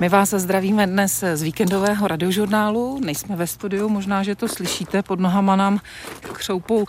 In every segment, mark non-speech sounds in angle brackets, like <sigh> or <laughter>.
My vás zdravíme dnes z víkendového radiožurnálu. Nejsme ve studiu, možná, že to slyšíte. Pod nohama nám křoupou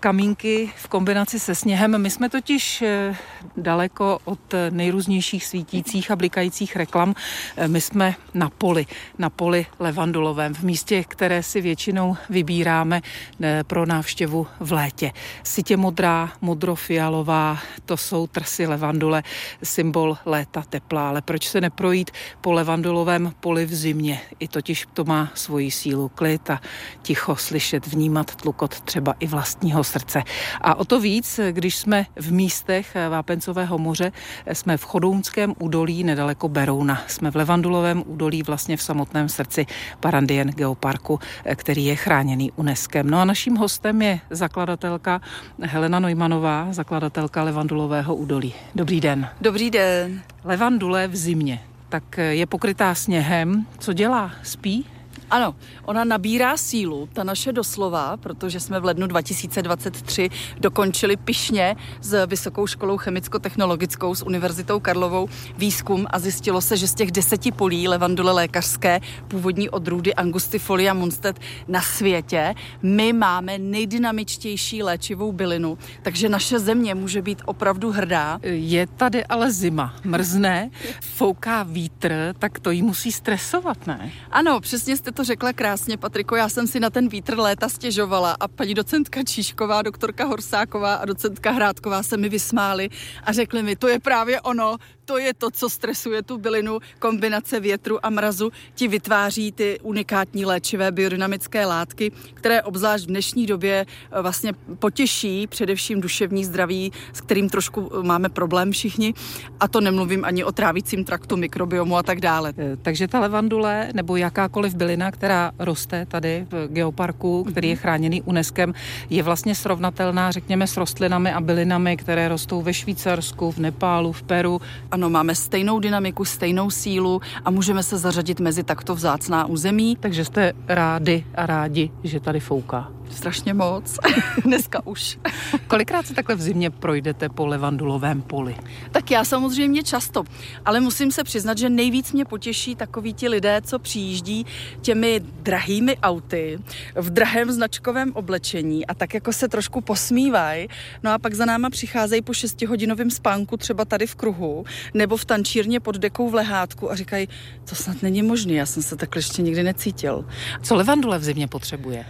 kamínky v kombinaci se sněhem. My jsme totiž eh, daleko od nejrůznějších svítících a blikajících reklam. Eh, my jsme na poli, na poli levandulovém, v místě, které si většinou vybíráme eh, pro návštěvu v létě. Sitě modrá, modrofialová, to jsou trsy levandule, symbol léta tepla. Ale proč se neprojít po levandulovém poli v zimě? I totiž to má svoji sílu klid a ticho slyšet, vnímat tlukot třeba i vlastního srdce. A o to víc, když jsme v místech Vápencového moře, jsme v Chodounském údolí nedaleko Berouna. Jsme v Levandulovém údolí vlastně v samotném srdci Parandien Geoparku, který je chráněný UNESCO. No a naším hostem je zakladatelka Helena Neumanová, zakladatelka Levandulového údolí. Dobrý den. Dobrý den. Levandule v zimě, tak je pokrytá sněhem. Co dělá? Spí? Ano, ona nabírá sílu, ta naše doslova, protože jsme v lednu 2023 dokončili pišně s Vysokou školou chemicko-technologickou s Univerzitou Karlovou výzkum a zjistilo se, že z těch deseti polí levandule lékařské, původní odrůdy Angustifolia monstet na světě, my máme nejdynamičtější léčivou bylinu, takže naše země může být opravdu hrdá. Je tady ale zima, mrzne, fouká vítr, tak to jí musí stresovat, ne? Ano, přesně jste to to řekla krásně, Patriko. Já jsem si na ten vítr léta stěžovala a paní docentka Číšková, doktorka Horsáková a docentka Hrádková se mi vysmály a řekli mi, to je právě ono, to je to, co stresuje tu bylinu. Kombinace větru a mrazu ti vytváří ty unikátní léčivé biodynamické látky, které obzvlášť v dnešní době eh, vlastně potěší především duševní zdraví, s kterým trošku eh, máme problém všichni. A to nemluvím ani o trávicím traktu, mikrobiomu a tak dále. Eh, takže ta levandule nebo jakákoliv bylina, která roste tady v geoparku, který je chráněný UNESCO, je vlastně srovnatelná, řekněme, s rostlinami a bylinami, které rostou ve Švýcarsku, v Nepálu, v Peru. Ano, máme stejnou dynamiku, stejnou sílu a můžeme se zařadit mezi takto vzácná území. Takže jste rádi a rádi, že tady fouká. Strašně moc. <laughs> Dneska už. Kolikrát se takhle v zimě projdete po levandulovém poli? Tak já samozřejmě často, ale musím se přiznat, že nejvíc mě potěší takoví ti lidé, co přijíždí těmi drahými auty v drahém značkovém oblečení a tak jako se trošku posmívají. No a pak za náma přicházejí po šestihodinovém spánku třeba tady v kruhu nebo v tančírně pod dekou v lehátku a říkají, to snad není možné, já jsem se takhle ještě nikdy necítil. Co levandule v zimě potřebuje?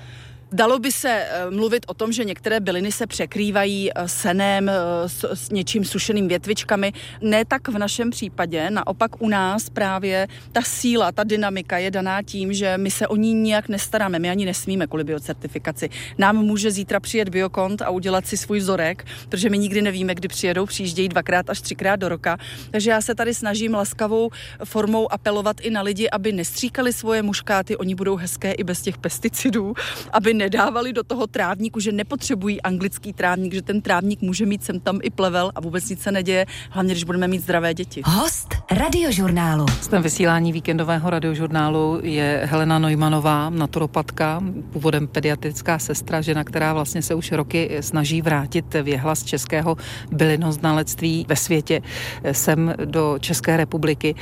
Dalo by se eh, mluvit o tom, že některé byliny se překrývají eh, senem, eh, s, s něčím sušeným větvičkami. Ne tak v našem případě, naopak u nás právě ta síla, ta dynamika je daná tím, že my se o ní nijak nestaráme, my ani nesmíme kvůli biocertifikaci. Nám může zítra přijet biokont a udělat si svůj vzorek, protože my nikdy nevíme, kdy přijedou, přijíždějí dvakrát až třikrát do roka. Takže já se tady snažím laskavou formou apelovat i na lidi, aby nestříkali svoje muškáty, oni budou hezké i bez těch pesticidů, aby nedávali do toho trávníku, že nepotřebují anglický trávník, že ten trávník může mít sem tam i plevel a vůbec nic se neděje, hlavně když budeme mít zdravé děti. Host radiožurnálu. Z tom vysílání víkendového radiožurnálu je Helena Neumanová, naturopatka, původem pediatrická sestra, žena, která vlastně se už roky snaží vrátit věhlas českého bylinoznalectví ve světě sem do České republiky.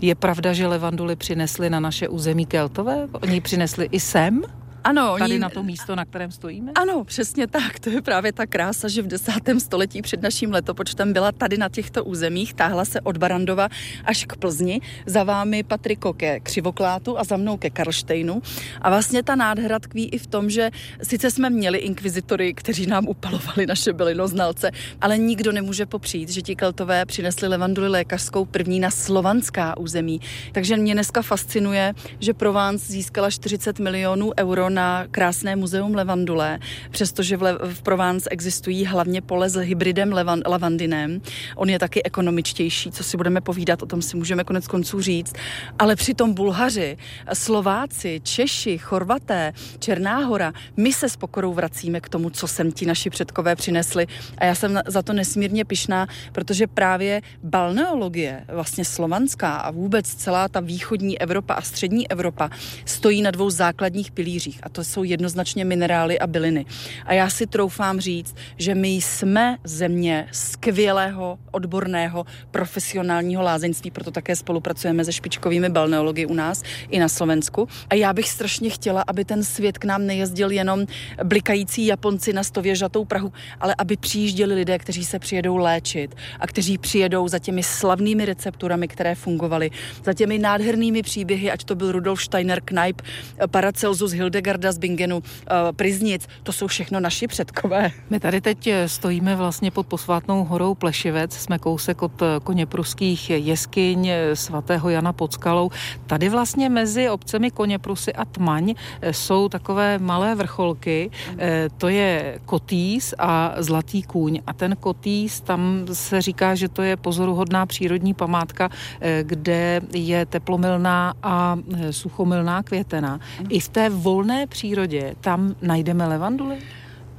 Je pravda, že levanduly přinesly na naše území Keltové? Oni přinesli i sem? Ano, tady oni... na to místo, na kterém stojíme? Ano, přesně tak. To je právě ta krása, že v desátém století před naším letopočtem byla tady na těchto územích, táhla se od Barandova až k Plzni, za vámi Patriko ke Křivoklátu a za mnou ke Karlštejnu. A vlastně ta nádhera tkví i v tom, že sice jsme měli inkvizitory, kteří nám upalovali naše bylinoznalce, ale nikdo nemůže popřít, že ti keltové přinesli levanduli lékařskou první na slovanská území. Takže mě dneska fascinuje, že Provence získala 40 milionů euro na krásné muzeum levandule, přestože v, Le- v Provence existují hlavně pole s hybridem levan- lavandinem. On je taky ekonomičtější, co si budeme povídat, o tom si můžeme konec konců říct. Ale přitom Bulhaři, Slováci, Češi, Chorvaté, Černá hora, my se s pokorou vracíme k tomu, co sem ti naši předkové přinesli. A já jsem za to nesmírně pišná, protože právě balneologie, vlastně slovanská a vůbec celá ta východní Evropa a střední Evropa stojí na dvou základních pilířích a to jsou jednoznačně minerály a byliny. A já si troufám říct, že my jsme země skvělého, odborného, profesionálního lázeňství, proto také spolupracujeme se špičkovými balneology u nás i na Slovensku. A já bych strašně chtěla, aby ten svět k nám nejezdil jenom blikající Japonci na stověžatou Prahu, ale aby přijížděli lidé, kteří se přijedou léčit a kteří přijedou za těmi slavnými recepturami, které fungovaly, za těmi nádhernými příběhy, ať to byl Rudolf Steiner, Kneip, Paracelsus, Hildegarda z Bingenu, eh, Priznic, to jsou všechno naši předkové. My tady teď stojíme vlastně pod posvátnou horou Plešivec, jsme kousek od koně pruských jeskyň svatého Jana pod skalou. Tady vlastně mezi obcemi Koněprusy a Tmaň jsou takové malé vrcholky, eh, to je Kotýs a Zlatý kůň. A ten Kotýs, tam se říká, že to je pozoruhodná přírodní památka, eh, kde je teplomilná a eh, suchomilná květena. I v té volné přírodě tam najdeme levanduly?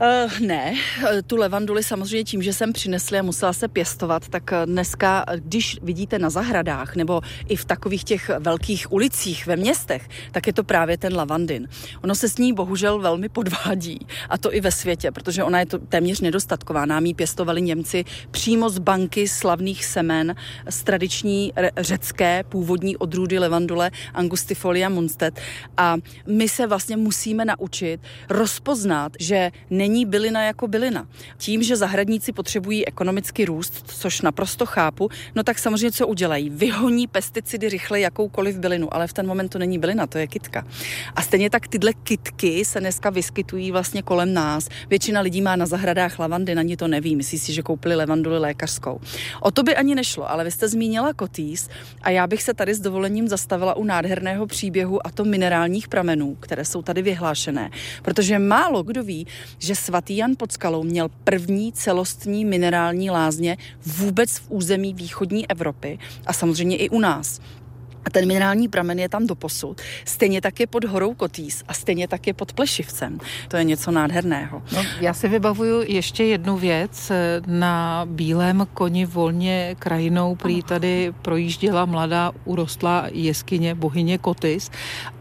Uh, ne, eh, tu levanduli samozřejmě tím, že jsem přinesla a musela se pěstovat, tak eh, dneska, když vidíte na zahradách nebo i v takových těch velkých ulicích ve městech, tak je to právě ten lavandin. Ono se s ní bohužel velmi podvádí a to i ve světě, protože ona je to téměř nedostatková. Nám ji pěstovali Němci přímo z banky slavných semen z tradiční řecké původní odrůdy levandule Angustifolia Munstedt a my se vlastně musíme naučit rozpoznat, že ne není bylina jako bylina. Tím, že zahradníci potřebují ekonomický růst, což naprosto chápu, no tak samozřejmě co udělají? Vyhoní pesticidy rychle jakoukoliv bylinu, ale v ten moment to není bylina, to je kitka. A stejně tak tyhle kitky se dneska vyskytují vlastně kolem nás. Většina lidí má na zahradách lavandy, na ní to neví, myslí si, že koupili levanduli lékařskou. O to by ani nešlo, ale vy jste zmínila kotýs a já bych se tady s dovolením zastavila u nádherného příběhu a to minerálních pramenů, které jsou tady vyhlášené. Protože málo kdo ví, že svatý Jan pod skalou měl první celostní minerální lázně vůbec v území východní Evropy a samozřejmě i u nás. A ten minerální pramen je tam doposud. Stejně tak je pod horou Kotýs a stejně tak je pod Plešivcem. To je něco nádherného. No, já si vybavuju ještě jednu věc. Na bílém koni volně krajinou prý tady projížděla mladá urostlá jeskyně bohyně Kotys,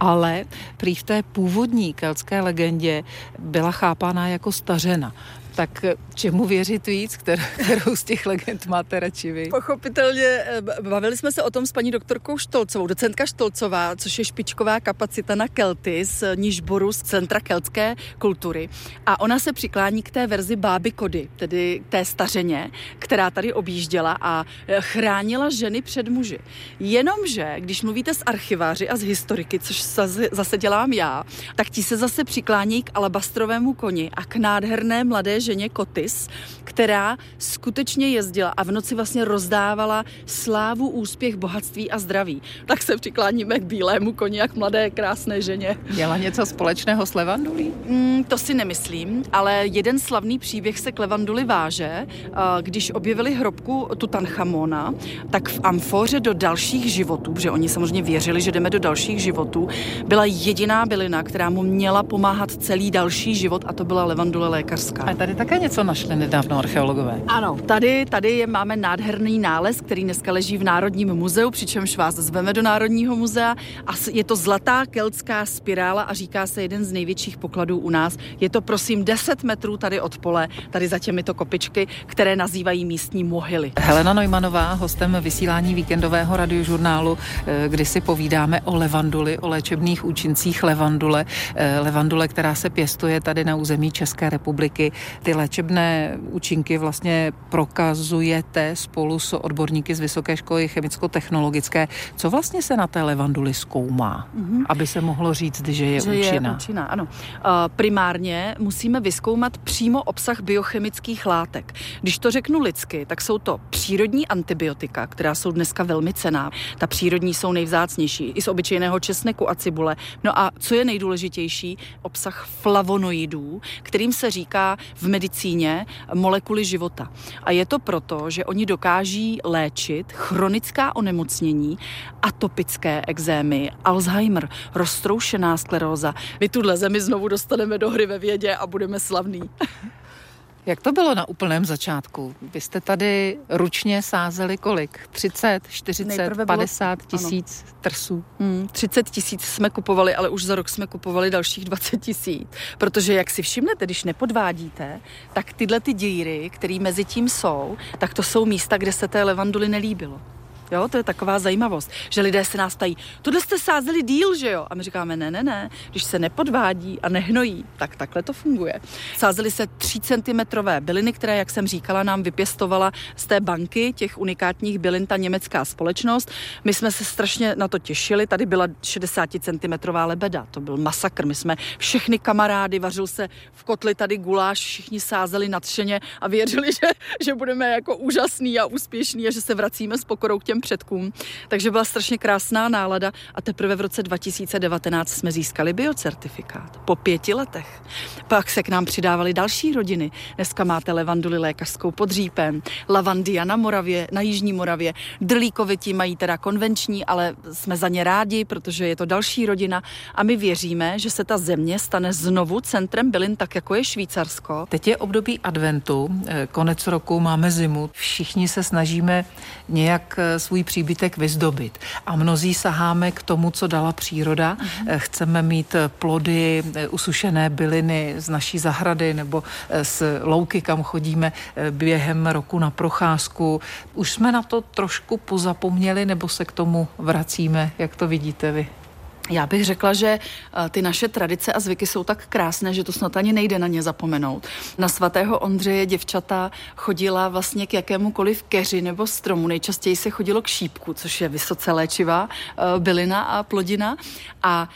ale prý v té původní keltské legendě byla chápána jako stařena. Tak čemu věřit víc, <laughs> kterou z těch legend máte radši vy? Pochopitelně, eh, bavili jsme se o tom s paní doktorkou Štolcovou, docentka Štolcová, což je špičková kapacita na Kelty z Nižboru, z Centra keltské kultury. A ona se přiklání k té verzi báby Kody, tedy té stařeně, která tady objížděla a eh, chránila ženy před muži. Jenomže, když mluvíte s archiváři a s historiky, což zase dělám já, tak ti se zase přiklání k alabastrovému koni a k nádherné mladé ženě Kotis, která skutečně jezdila a v noci vlastně rozdávala slávu, úspěch, bohatství a zdraví. Tak se přikláníme k bílému koni, jak mladé, krásné ženě. Měla něco společného s Levandulí? Mm, to si nemyslím, ale jeden slavný příběh se k Levanduli váže. Když objevili hrobku Tutanchamona, tak v amfoře do dalších životů, protože oni samozřejmě věřili, že jdeme do dalších životů, byla jediná bylina, která mu měla pomáhat celý další život a to byla levandule lékařská. A tady také něco našli nedávno archeologové. Ano, tady, tady je, máme nádherný nález, který dneska leží v Národním muzeu, přičemž vás zveme do Národního muzea a je to zlatá keltská spirála a říká se jeden z největších pokladů u nás. Je to prosím 10 metrů tady od pole, tady za těmito kopičky, které nazývají místní mohyly. Helena Neumanová, hostem vysílání víkendového radiožurnálu, eh, kdy si povídáme o levanduli, o léčebných účincích levandule. Eh, levandule, která se pěstuje tady na území České republiky ty léčebné účinky vlastně prokazujete spolu s odborníky z Vysoké školy chemicko-technologické. Co vlastně se na té levanduli zkoumá, mm-hmm. aby se mohlo říct, že je že účinná? Je účinná, ano. Uh, primárně musíme vyskoumat přímo obsah biochemických látek. Když to řeknu lidsky, tak jsou to přírodní antibiotika, která jsou dneska velmi cená. Ta přírodní jsou nejvzácnější, i z obyčejného česneku a cibule. No a co je nejdůležitější? Obsah flavonoidů, kterým se říká v medicíně molekuly života. A je to proto, že oni dokáží léčit chronická onemocnění, atopické exémy, Alzheimer, roztroušená skleróza. My tuhle zemi znovu dostaneme do hry ve vědě a budeme slavní. <laughs> Jak to bylo na úplném začátku? Vy jste tady ručně sázeli kolik? 30, 40, Nejprve 50 bylo, tisíc ano. trsů? Hmm, 30 tisíc jsme kupovali, ale už za rok jsme kupovali dalších 20 tisíc. Protože jak si všimnete, když nepodvádíte, tak tyhle ty díry, které mezi tím jsou, tak to jsou místa, kde se té levanduly nelíbilo. Jo, to je taková zajímavost, že lidé se nás ptají, tohle jste sázeli díl, že jo? A my říkáme, ne, ne, ne, když se nepodvádí a nehnojí, tak takhle to funguje. Sázeli se 3 cm byliny, které, jak jsem říkala, nám vypěstovala z té banky těch unikátních bylin ta německá společnost. My jsme se strašně na to těšili, tady byla 60 cm lebeda, to byl masakr. My jsme všechny kamarády, vařil se v kotli tady guláš, všichni sázeli nadšeně a věřili, <laughs> že, že budeme jako úžasný a úspěšný a že se vracíme s pokorou k těm těm předkům. Takže byla strašně krásná nálada a teprve v roce 2019 jsme získali biocertifikát. Po pěti letech. Pak se k nám přidávaly další rodiny. Dneska máte levanduly lékařskou pod Řípem, lavandia na Moravě, na Jižní Moravě. Drlíkovití mají teda konvenční, ale jsme za ně rádi, protože je to další rodina a my věříme, že se ta země stane znovu centrem bylin, tak jako je Švýcarsko. Teď je období adventu, eh, konec roku, máme zimu, všichni se snažíme nějak eh, svůj příbytek vyzdobit. A mnozí saháme k tomu, co dala příroda. Mm-hmm. Chceme mít eh, plody, eh, usušené byliny z naší zahrady nebo z louky, kam chodíme během roku na procházku. Už jsme na to trošku pozapomněli nebo se k tomu vracíme, jak to vidíte vy? Já bych řekla, že eh, ty naše tradice a zvyky jsou tak krásné, že to snad ani nejde na ně zapomenout. Na svatého Ondřeje děvčata chodila vlastně k jakémukoliv keři nebo stromu. Nejčastěji se chodilo k šípku, což je vysoce léčivá eh, bylina a plodina. A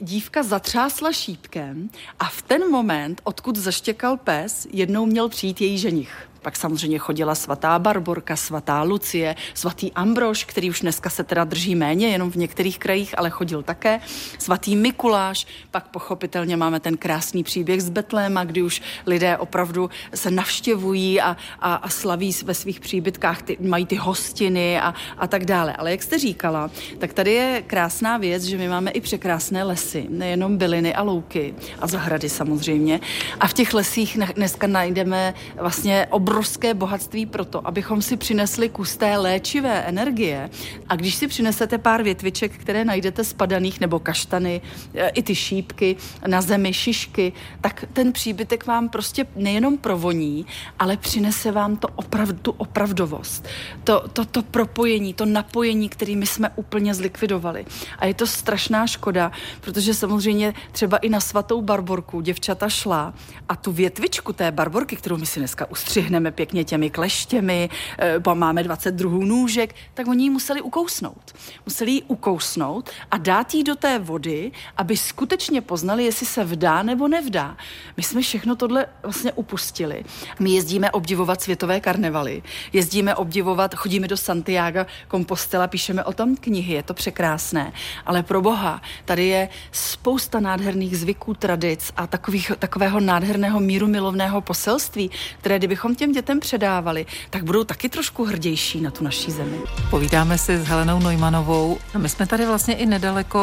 dívka zatřásla šípkem a v ten moment, odkud zaštěkal pes, jednou měl přijít její ženich. Pak samozřejmě chodila svatá Barborka, svatá Lucie, svatý Ambrož, který už dneska se teda drží méně, jenom v některých krajích, ale chodil také, svatý Mikuláš, pak pochopitelně máme ten krásný příběh z Betléma, kdy už lidé opravdu se navštěvují a, a, a slaví ve svých příbytkách, ty, mají ty hostiny a, a tak dále. Ale jak jste říkala, tak tady je krásná věc, že my máme i překrásné lesy, nejenom byliny a louky a zahrady samozřejmě. A v těch lesích dneska najdeme vlastně obrovské obrovské bohatství pro to, abychom si přinesli kus té léčivé energie. A když si přinesete pár větviček, které najdete spadaných, nebo kaštany, e, i ty šípky na zemi, šišky, tak ten příbytek vám prostě nejenom provoní, ale přinese vám to opravdu, tu opravdovost. To, to, to propojení, to napojení, kterými jsme úplně zlikvidovali. A je to strašná škoda, protože samozřejmě třeba i na svatou barborku děvčata šla a tu větvičku té barborky, kterou my si dneska ustřihneme, hrajeme pěkně těmi kleštěmi, eh, máme 20 druhů nůžek, tak oni ji museli ukousnout. Museli ji ukousnout a dát ji do té vody, aby skutečně poznali, jestli se vdá nebo nevdá. My jsme všechno tohle vlastně upustili. My jezdíme obdivovat světové karnevaly, jezdíme obdivovat, chodíme do Santiago Compostela, píšeme o tom knihy, je to překrásné. Ale pro boha, tady je spousta nádherných zvyků, tradic a takových, takového nádherného míru milovného poselství, které kdybychom těm dětem předávali, tak budou taky trošku hrdější na tu naší zemi. Povídáme si s Helenou Neumanovou. My jsme tady vlastně i nedaleko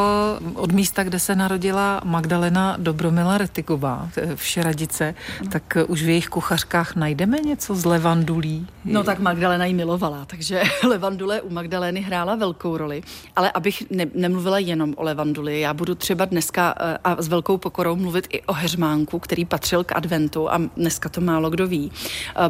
od místa, kde se narodila Magdalena Dobromila Retiková v Šeradice, no. tak už v jejich kuchařkách najdeme něco z levandulí? No tak Magdalena ji milovala, takže <laughs> levandule u Magdalény hrála velkou roli. Ale abych ne, nemluvila jenom o levanduli, já budu třeba dneska eh, a s velkou pokorou mluvit i o heřmánku, který patřil k adventu a dneska to málo kdo ví.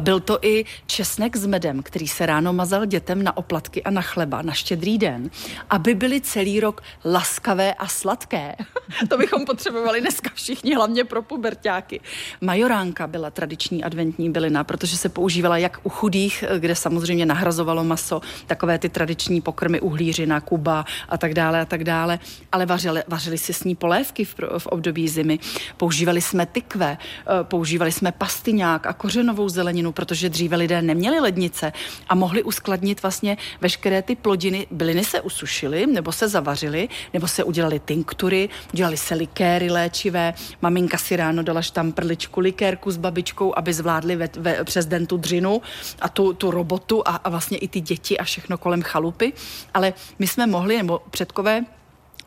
Byl byl to i česnek s medem, který se ráno mazal dětem na oplatky a na chleba na štědrý den, aby byly celý rok laskavé a sladké. <laughs> to bychom potřebovali dneska všichni, hlavně pro pubertáky. Majoránka byla tradiční adventní bylina, protože se používala jak u chudých, kde samozřejmě nahrazovalo maso, takové ty tradiční pokrmy uhlířina, kuba a tak dále a tak dále, ale vařili, vařili si s ní polévky v, v období zimy. Používali jsme tykve, eh, používali jsme pastyňák a kořenovou zeleninu, protože dříve lidé neměli lednice a mohli uskladnit vlastně veškeré ty plodiny. Byliny se usušily, nebo se zavařily, nebo se udělali tinktury, udělali se likéry léčivé. Maminka si ráno dala tam prličku likérku s babičkou, aby zvládli ve, ve, přes den tu dřinu a tu, tu robotu a, a vlastně i ty děti a všechno kolem chalupy. Ale my jsme mohli, nebo předkové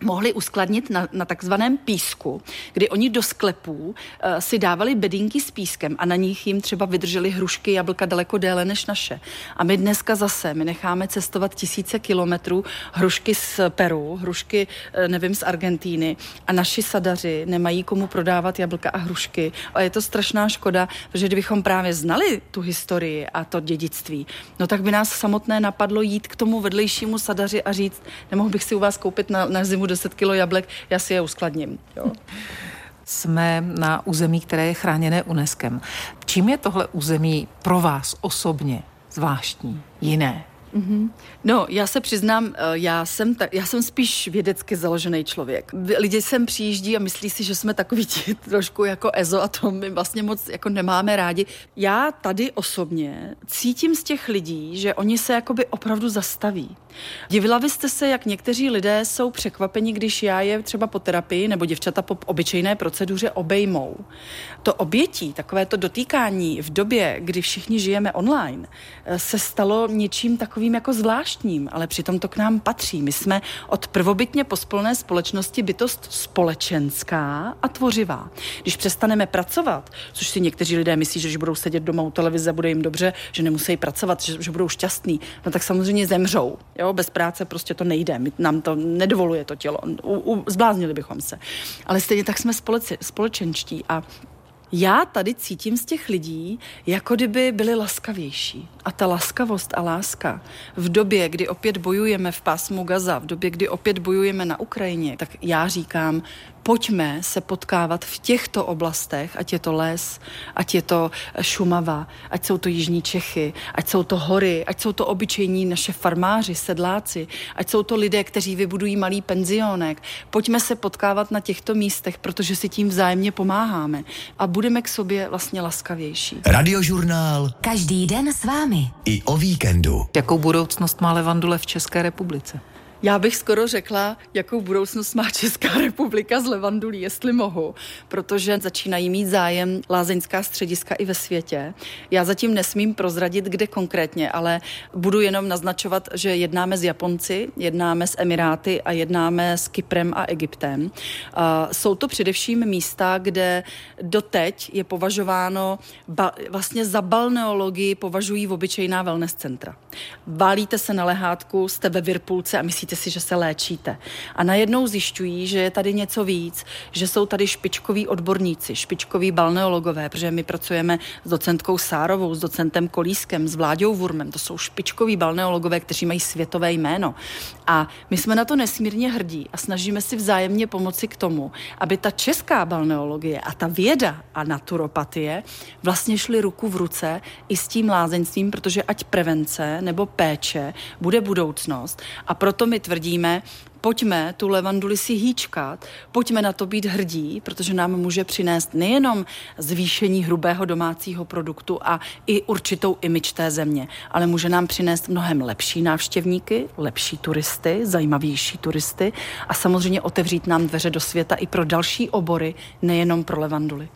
mohli uskladnit na, na takzvaném písku, kdy oni do sklepů uh, si dávali bedinky s pískem a na nich jim třeba vydrželi hrušky, jablka daleko déle než naše. A my dneska zase, my necháme cestovat tisíce kilometrů hrušky z Peru, hrušky, uh, nevím, z Argentíny a naši sadaři nemají komu prodávat jablka a hrušky. A je to strašná škoda, protože kdybychom právě znali tu historii a to dědictví, no tak by nás samotné napadlo jít k tomu vedlejšímu sadaři a říct, nemohl bych si u vás koupit na, na zimu 10 kilo jablek, já si je uskladním. Jo. <laughs> Jsme na území, které je chráněné UNESCO. Čím je tohle území pro vás osobně zvláštní, jiné? Mm-hmm. No, já se přiznám, eh, já jsem, ta, já jsem spíš vědecky založený člověk. Lidi sem přijíždí a myslí si, že jsme takový <laughs> trošku jako EZO a to my vlastně moc jako nemáme rádi. Já tady osobně cítím z těch lidí, že oni se jakoby opravdu zastaví. Divila byste se, jak někteří lidé jsou překvapeni, když já je třeba po terapii nebo děvčata po obyčejné proceduře obejmou. To obětí, takové to dotýkání v době, kdy všichni žijeme online, eh, se stalo něčím takovým jako zvláštním, ale přitom to k nám patří. My jsme od prvobytně pospolné společnosti bytost společenská a tvořivá. Když přestaneme pracovat, což si někteří lidé myslí, že budou sedět doma u televize, bude jim dobře, že nemusí pracovat, že, že budou šťastní, no tak samozřejmě zemřou. Jo? Bez práce prostě to nejde, My, nám to nedovoluje to tělo, u, u, zbláznili bychom se. Ale stejně tak jsme společi, společenští a já tady cítím z těch lidí, jako kdyby byli laskavější. A ta laskavost a láska v době, kdy opět bojujeme v pásmu Gaza, v době, kdy opět bojujeme na Ukrajině, tak já říkám, pojďme se potkávat v těchto oblastech, ať je to les, ať je to Šumava, ať jsou to Jižní Čechy, ať jsou to hory, ať jsou to obyčejní naše farmáři, sedláci, ať jsou to lidé, kteří vybudují malý penzionek. Pojďme se potkávat na těchto místech, protože si tím vzájemně pomáháme a budeme k sobě vlastně laskavější. Radiožurnál. Každý den s vámi. I o víkendu. Jakou budoucnost má levandule v České republice? Já bych skoro řekla, jakou budoucnost má Česká republika z levandulí, jestli mohu, protože začínají mít zájem lázeňská střediska i ve světě. Já zatím nesmím prozradit, kde konkrétně, ale budu jenom naznačovat, že jednáme s Japonci, jednáme s Emiráty a jednáme s Kyprem a Egyptem. Jsou to především místa, kde doteď je považováno, ba, vlastně za balneologii považují v obyčejná wellness centra. Válíte se na lehátku, jste ve Virpulce a myslíte myslíte si, že se léčíte. A najednou zjišťují, že je tady něco víc, že jsou tady špičkoví odborníci, špičkoví balneologové, protože my pracujeme s docentkou Sárovou, s docentem Kolískem, s Vláďou Vurmem. To jsou špičkoví balneologové, kteří mají světové jméno. A my jsme na to nesmírně hrdí a snažíme si vzájemně pomoci k tomu, aby ta česká balneologie a ta věda a naturopatie vlastně šly ruku v ruce i s tím lázeňstvím, protože ať prevence nebo péče bude budoucnost. A proto my tvrdíme, pojďme tu levanduli si hýčkat, pojďme na to být hrdí, protože nám může přinést nejenom zvýšení hrubého domácího produktu a i určitou imič té země, ale může nám přinést mnohem lepší návštěvníky, lepší turisty, zajímavější turisty a samozřejmě otevřít nám dveře do světa i pro další obory, nejenom pro levanduly.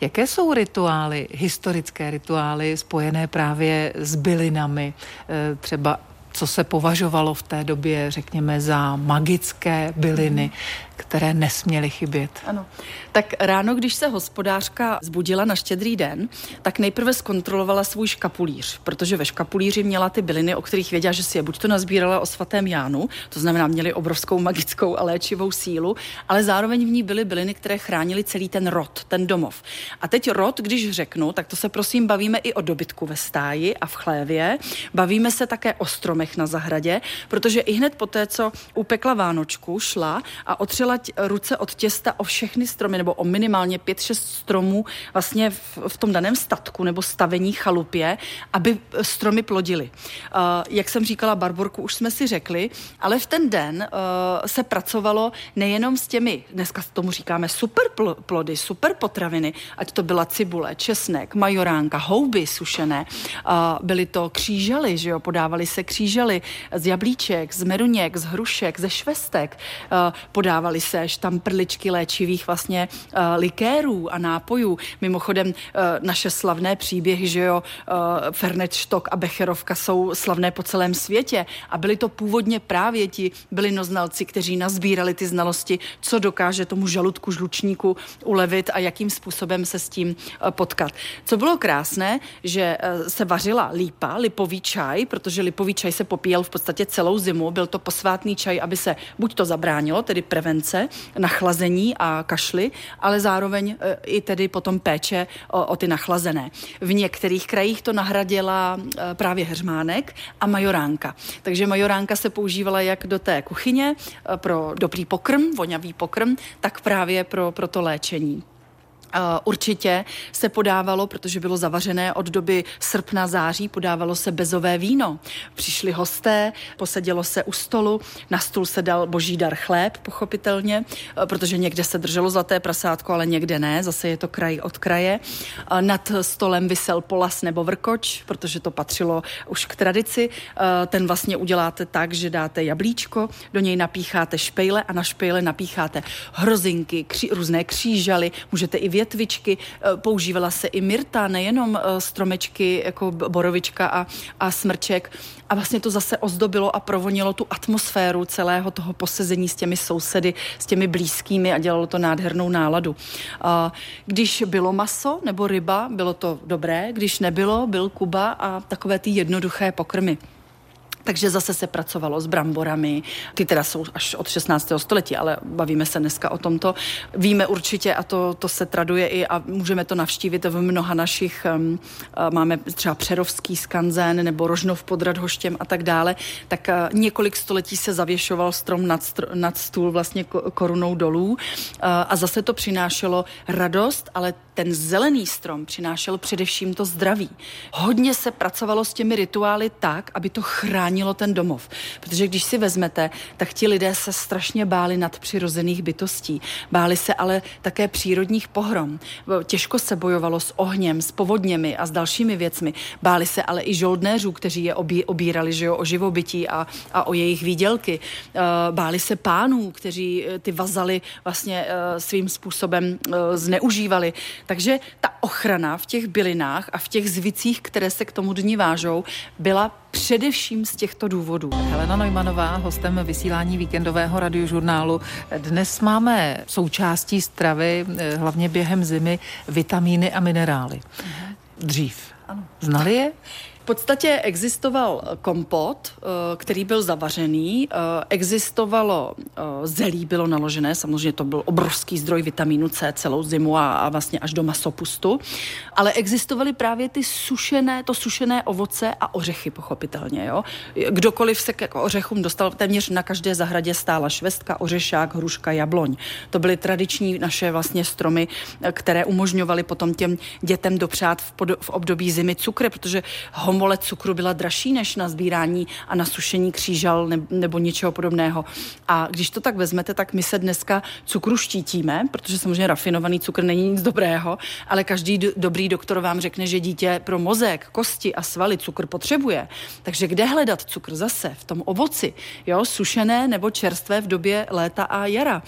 Jaké jsou rituály, historické rituály spojené právě s bylinami, eh, třeba co se považovalo v té době, řekněme, za magické byliny, které nesměly chybět. Ano. Tak ráno, když se hospodářka zbudila na štědrý den, tak nejprve zkontrolovala svůj škapulíř, protože ve škapulíři měla ty byliny, o kterých věděla, že si je buď to nazbírala o svatém Jánu, to znamená, měly obrovskou magickou a léčivou sílu, ale zároveň v ní byly byliny, které chránily celý ten rod, ten domov. A teď rod, když řeknu, tak to se prosím bavíme i o dobytku ve stáji a v chlévě. Bavíme se také o stromech na zahradě, protože i hned po té, co upekla Vánočku, šla a otřela ruce od těsta o všechny stromy, nebo o minimálně 5-6 stromů vlastně v, v tom daném statku nebo stavení chalupě, aby stromy plodily. Uh, jak jsem říkala, Barborku už jsme si řekli, ale v ten den uh, se pracovalo nejenom s těmi, dneska tomu říkáme super plody, super potraviny, ať to byla cibule, česnek, majoránka, houby sušené, uh, byly to křížaly, že jo, podávali se kříž křížaly z jablíček, z meruněk, z hrušek, ze švestek. Podávaly se tam prličky léčivých vlastně likérů a nápojů. Mimochodem naše slavné příběhy, že jo, Fernet Štok a Becherovka jsou slavné po celém světě a byli to původně právě ti bylinoznalci, kteří nazbírali ty znalosti, co dokáže tomu žaludku žlučníku ulevit a jakým způsobem se s tím potkat. Co bylo krásné, že se vařila lípa, lipový čaj, protože lipový čaj se popíjel v podstatě celou zimu. Byl to posvátný čaj, aby se buď to zabránilo, tedy prevence, nachlazení a kašly, ale zároveň e, i tedy potom péče o, o ty nachlazené. V některých krajích to nahradila e, právě heřmánek a majoránka. Takže majoránka se používala jak do té kuchyně e, pro dobrý pokrm, vonavý pokrm, tak právě pro, pro to léčení. Určitě se podávalo, protože bylo zavařené od doby srpna, září, podávalo se bezové víno. Přišli hosté, posedělo se u stolu, na stůl se dal boží dar chléb, pochopitelně, protože někde se drželo zlaté prasátko, ale někde ne, zase je to kraj od kraje. Nad stolem vysel polas nebo vrkoč, protože to patřilo už k tradici. Ten vlastně uděláte tak, že dáte jablíčko, do něj napícháte špejle a na špejle napícháte hrozinky, kří, různé křížaly, můžete i věc větvičky, eh, používala se i myrta, nejenom eh, stromečky jako borovička a, a smrček. A vlastně to zase ozdobilo a provonilo tu atmosféru celého toho posezení s těmi sousedy, s těmi blízkými a dělalo to nádhernou náladu. Když bylo maso nebo ryba, bylo to dobré, když nebylo, byl kuba a takové ty jednoduché pokrmy. Takže zase se pracovalo s bramborami. Ty teda jsou až od 16. století, ale bavíme se dneska o tomto. Víme určitě, a to, to se traduje i a můžeme to navštívit v mnoha našich, um, máme třeba Přerovský skanzen nebo Rožnov pod Radhoštěm a tak dále, tak uh, několik století se zavěšoval strom nad, str- nad stůl vlastně korunou dolů uh, a zase to přinášelo radost, ale ten zelený strom přinášel především to zdraví. Hodně se pracovalo s těmi rituály tak, aby to chránilo ten domov. Protože když si vezmete, tak ti lidé se strašně báli nad přirozených bytostí. Báli se ale také přírodních pohrom. Těžko se bojovalo s ohněm, s povodněmi a s dalšími věcmi. Báli se ale i žoldnéřů, kteří je obí, obírali že jo, o živobytí a, a o jejich výdělky. Eh, báli se pánů, kteří eh, ty vazaly vlastně eh, svým způsobem zneužívali. Takže ta ochrana v těch bylinách a v těch zvicích, které se k tomu dní vážou, byla především z těchto důvodů. Helena Neumannová, hostem vysílání víkendového radiožurnálu. Dnes máme součástí stravy, eh, hlavně během zimy, vitamíny a minerály. Dřív. Ano. Znali je? V podstatě existoval kompot, eh, který byl zavařený, eh, existovalo eh, zelí, bylo naložené, samozřejmě to byl obrovský zdroj vitamínu C celou zimu a, a vlastně až do masopustu, ale existovaly právě ty sušené, to sušené ovoce a ořechy, pochopitelně. Jo? Kdokoliv se k ořechům dostal, téměř na každé zahradě stála švestka, ořešák, hruška, jabloň. To byly tradiční naše vlastně stromy, které umožňovaly potom těm dětem dopřát v, pod, v období zimy cukry, protože ho homole cukru byla dražší než na sbírání a na sušení křížal nebo něčeho podobného. A když to tak vezmete, tak my se dneska cukru štítíme, protože samozřejmě rafinovaný cukr není nic dobrého, ale každý do, dobrý doktor vám řekne, že dítě pro mozek, kosti a svaly cukr potřebuje. Takže kde hledat cukr zase? V tom ovoci, jo, sušené nebo čerstvé v době léta a jara.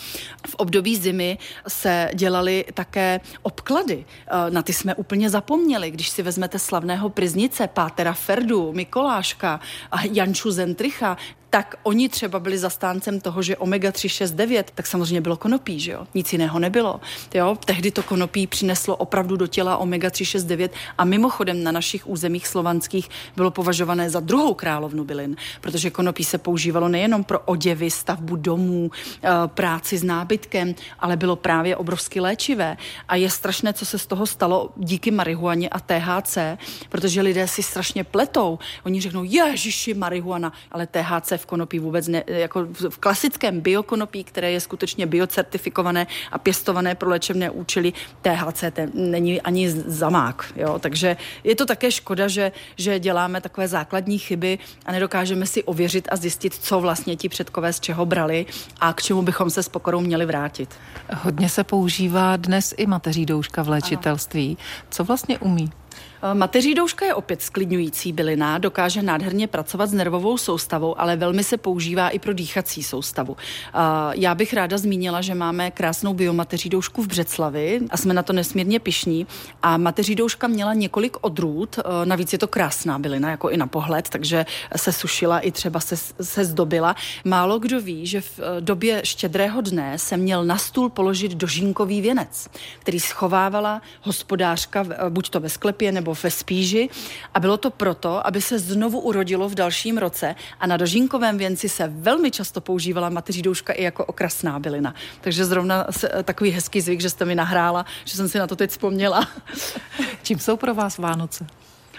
V období zimy se dělaly také obklady. E, na ty jsme úplně zapomněli. Když si vezmete slavného priznice, Pátera Ferdu, Mikoláška a Janču Zentricha, tak oni třeba byli zastáncem toho, že omega 369, tak samozřejmě bylo konopí, že jo? Nic jiného nebylo. Jo? Tehdy to konopí přineslo opravdu do těla omega 369 a mimochodem na našich územích slovanských bylo považované za druhou královnu bylin, protože konopí se používalo nejenom pro oděvy, stavbu domů, eh, práci s nábytkem, ale bylo právě obrovsky léčivé. A je strašné, co se z toho stalo díky marihuaně a THC, protože lidé si strašně pletou. Oni řeknou, ježiši, marihuana, ale THC v konopí vůbec ne, jako v klasickém biokonopí, které je skutečně biocertifikované a pěstované pro léčebné účely, THC ten není ani zamák. Jo? Takže je to také škoda, že, že děláme takové základní chyby a nedokážeme si ověřit a zjistit, co vlastně ti předkové z čeho brali a k čemu bychom se s pokorou měli vrátit. Hodně se používá dnes i mateří douška v léčitelství. Co vlastně umí? Mateří douška je opět sklidňující bylina, dokáže nádherně pracovat s nervovou soustavou, ale velmi se používá i pro dýchací soustavu. Já bych ráda zmínila, že máme krásnou biomateří doušku v Břeclavi a jsme na to nesmírně pišní. A mateří douška měla několik odrůd, navíc je to krásná bylina, jako i na pohled, takže se sušila i třeba se, se zdobila. Málo kdo ví, že v době štědrého dne se měl na stůl položit dožínkový věnec, který schovávala hospodářka, buď to ve sklepě nebo ve spíži. A bylo to proto, aby se znovu urodilo v dalším roce. A na dožínkovém věnci se velmi často používala mateří douška i jako okrasná bylina. Takže zrovna se, takový hezký zvyk, že jste mi nahrála, že jsem si na to teď vzpomněla. <laughs> Čím jsou pro vás Vánoce?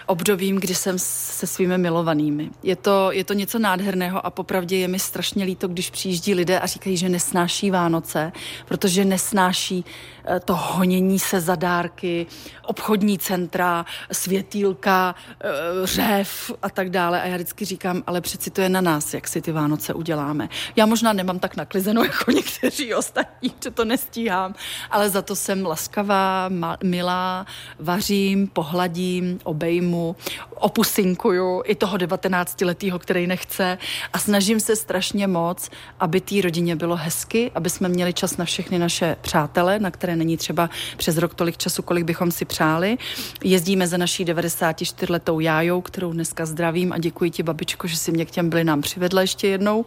obdobím, kdy jsem se svými milovanými. Je to, je to něco nádherného a popravdě je mi strašně líto, když přijíždí lidé a říkají, že nesnáší Vánoce, protože nesnáší eh, to honění se za dárky, obchodní centra, světýlka, eh, řev a tak dále. A já vždycky říkám, ale přeci to je na nás, jak si ty Vánoce uděláme. Já možná nemám tak naklizeno <laughs> jako někteří ostatní, že to nestíhám, ale za to jsem laskavá, milá, vařím, pohladím, obejmu opusinkuju i toho 19-letého, který nechce a snažím se strašně moc, aby té rodině bylo hezky, aby jsme měli čas na všechny naše přátele, na které není třeba přes rok tolik času, kolik bychom si přáli. Jezdíme za naší 94-letou jájou, kterou dneska zdravím a děkuji ti, babičko, že si mě k těm nám přivedla ještě jednou.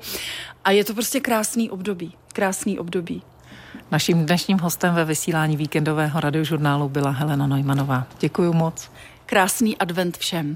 A je to prostě krásný období. Krásný období. Naším dnešním hostem ve vysílání víkendového radiožurnálu byla Helena Neumannová. Děkuji moc. Krásný advent všem.